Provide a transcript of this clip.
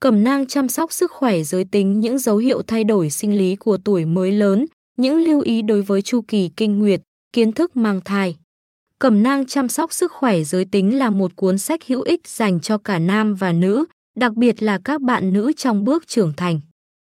Cẩm nang chăm sóc sức khỏe giới tính những dấu hiệu thay đổi sinh lý của tuổi mới lớn, những lưu ý đối với chu kỳ kinh nguyệt, kiến thức mang thai. Cẩm nang chăm sóc sức khỏe giới tính là một cuốn sách hữu ích dành cho cả nam và nữ, đặc biệt là các bạn nữ trong bước trưởng thành.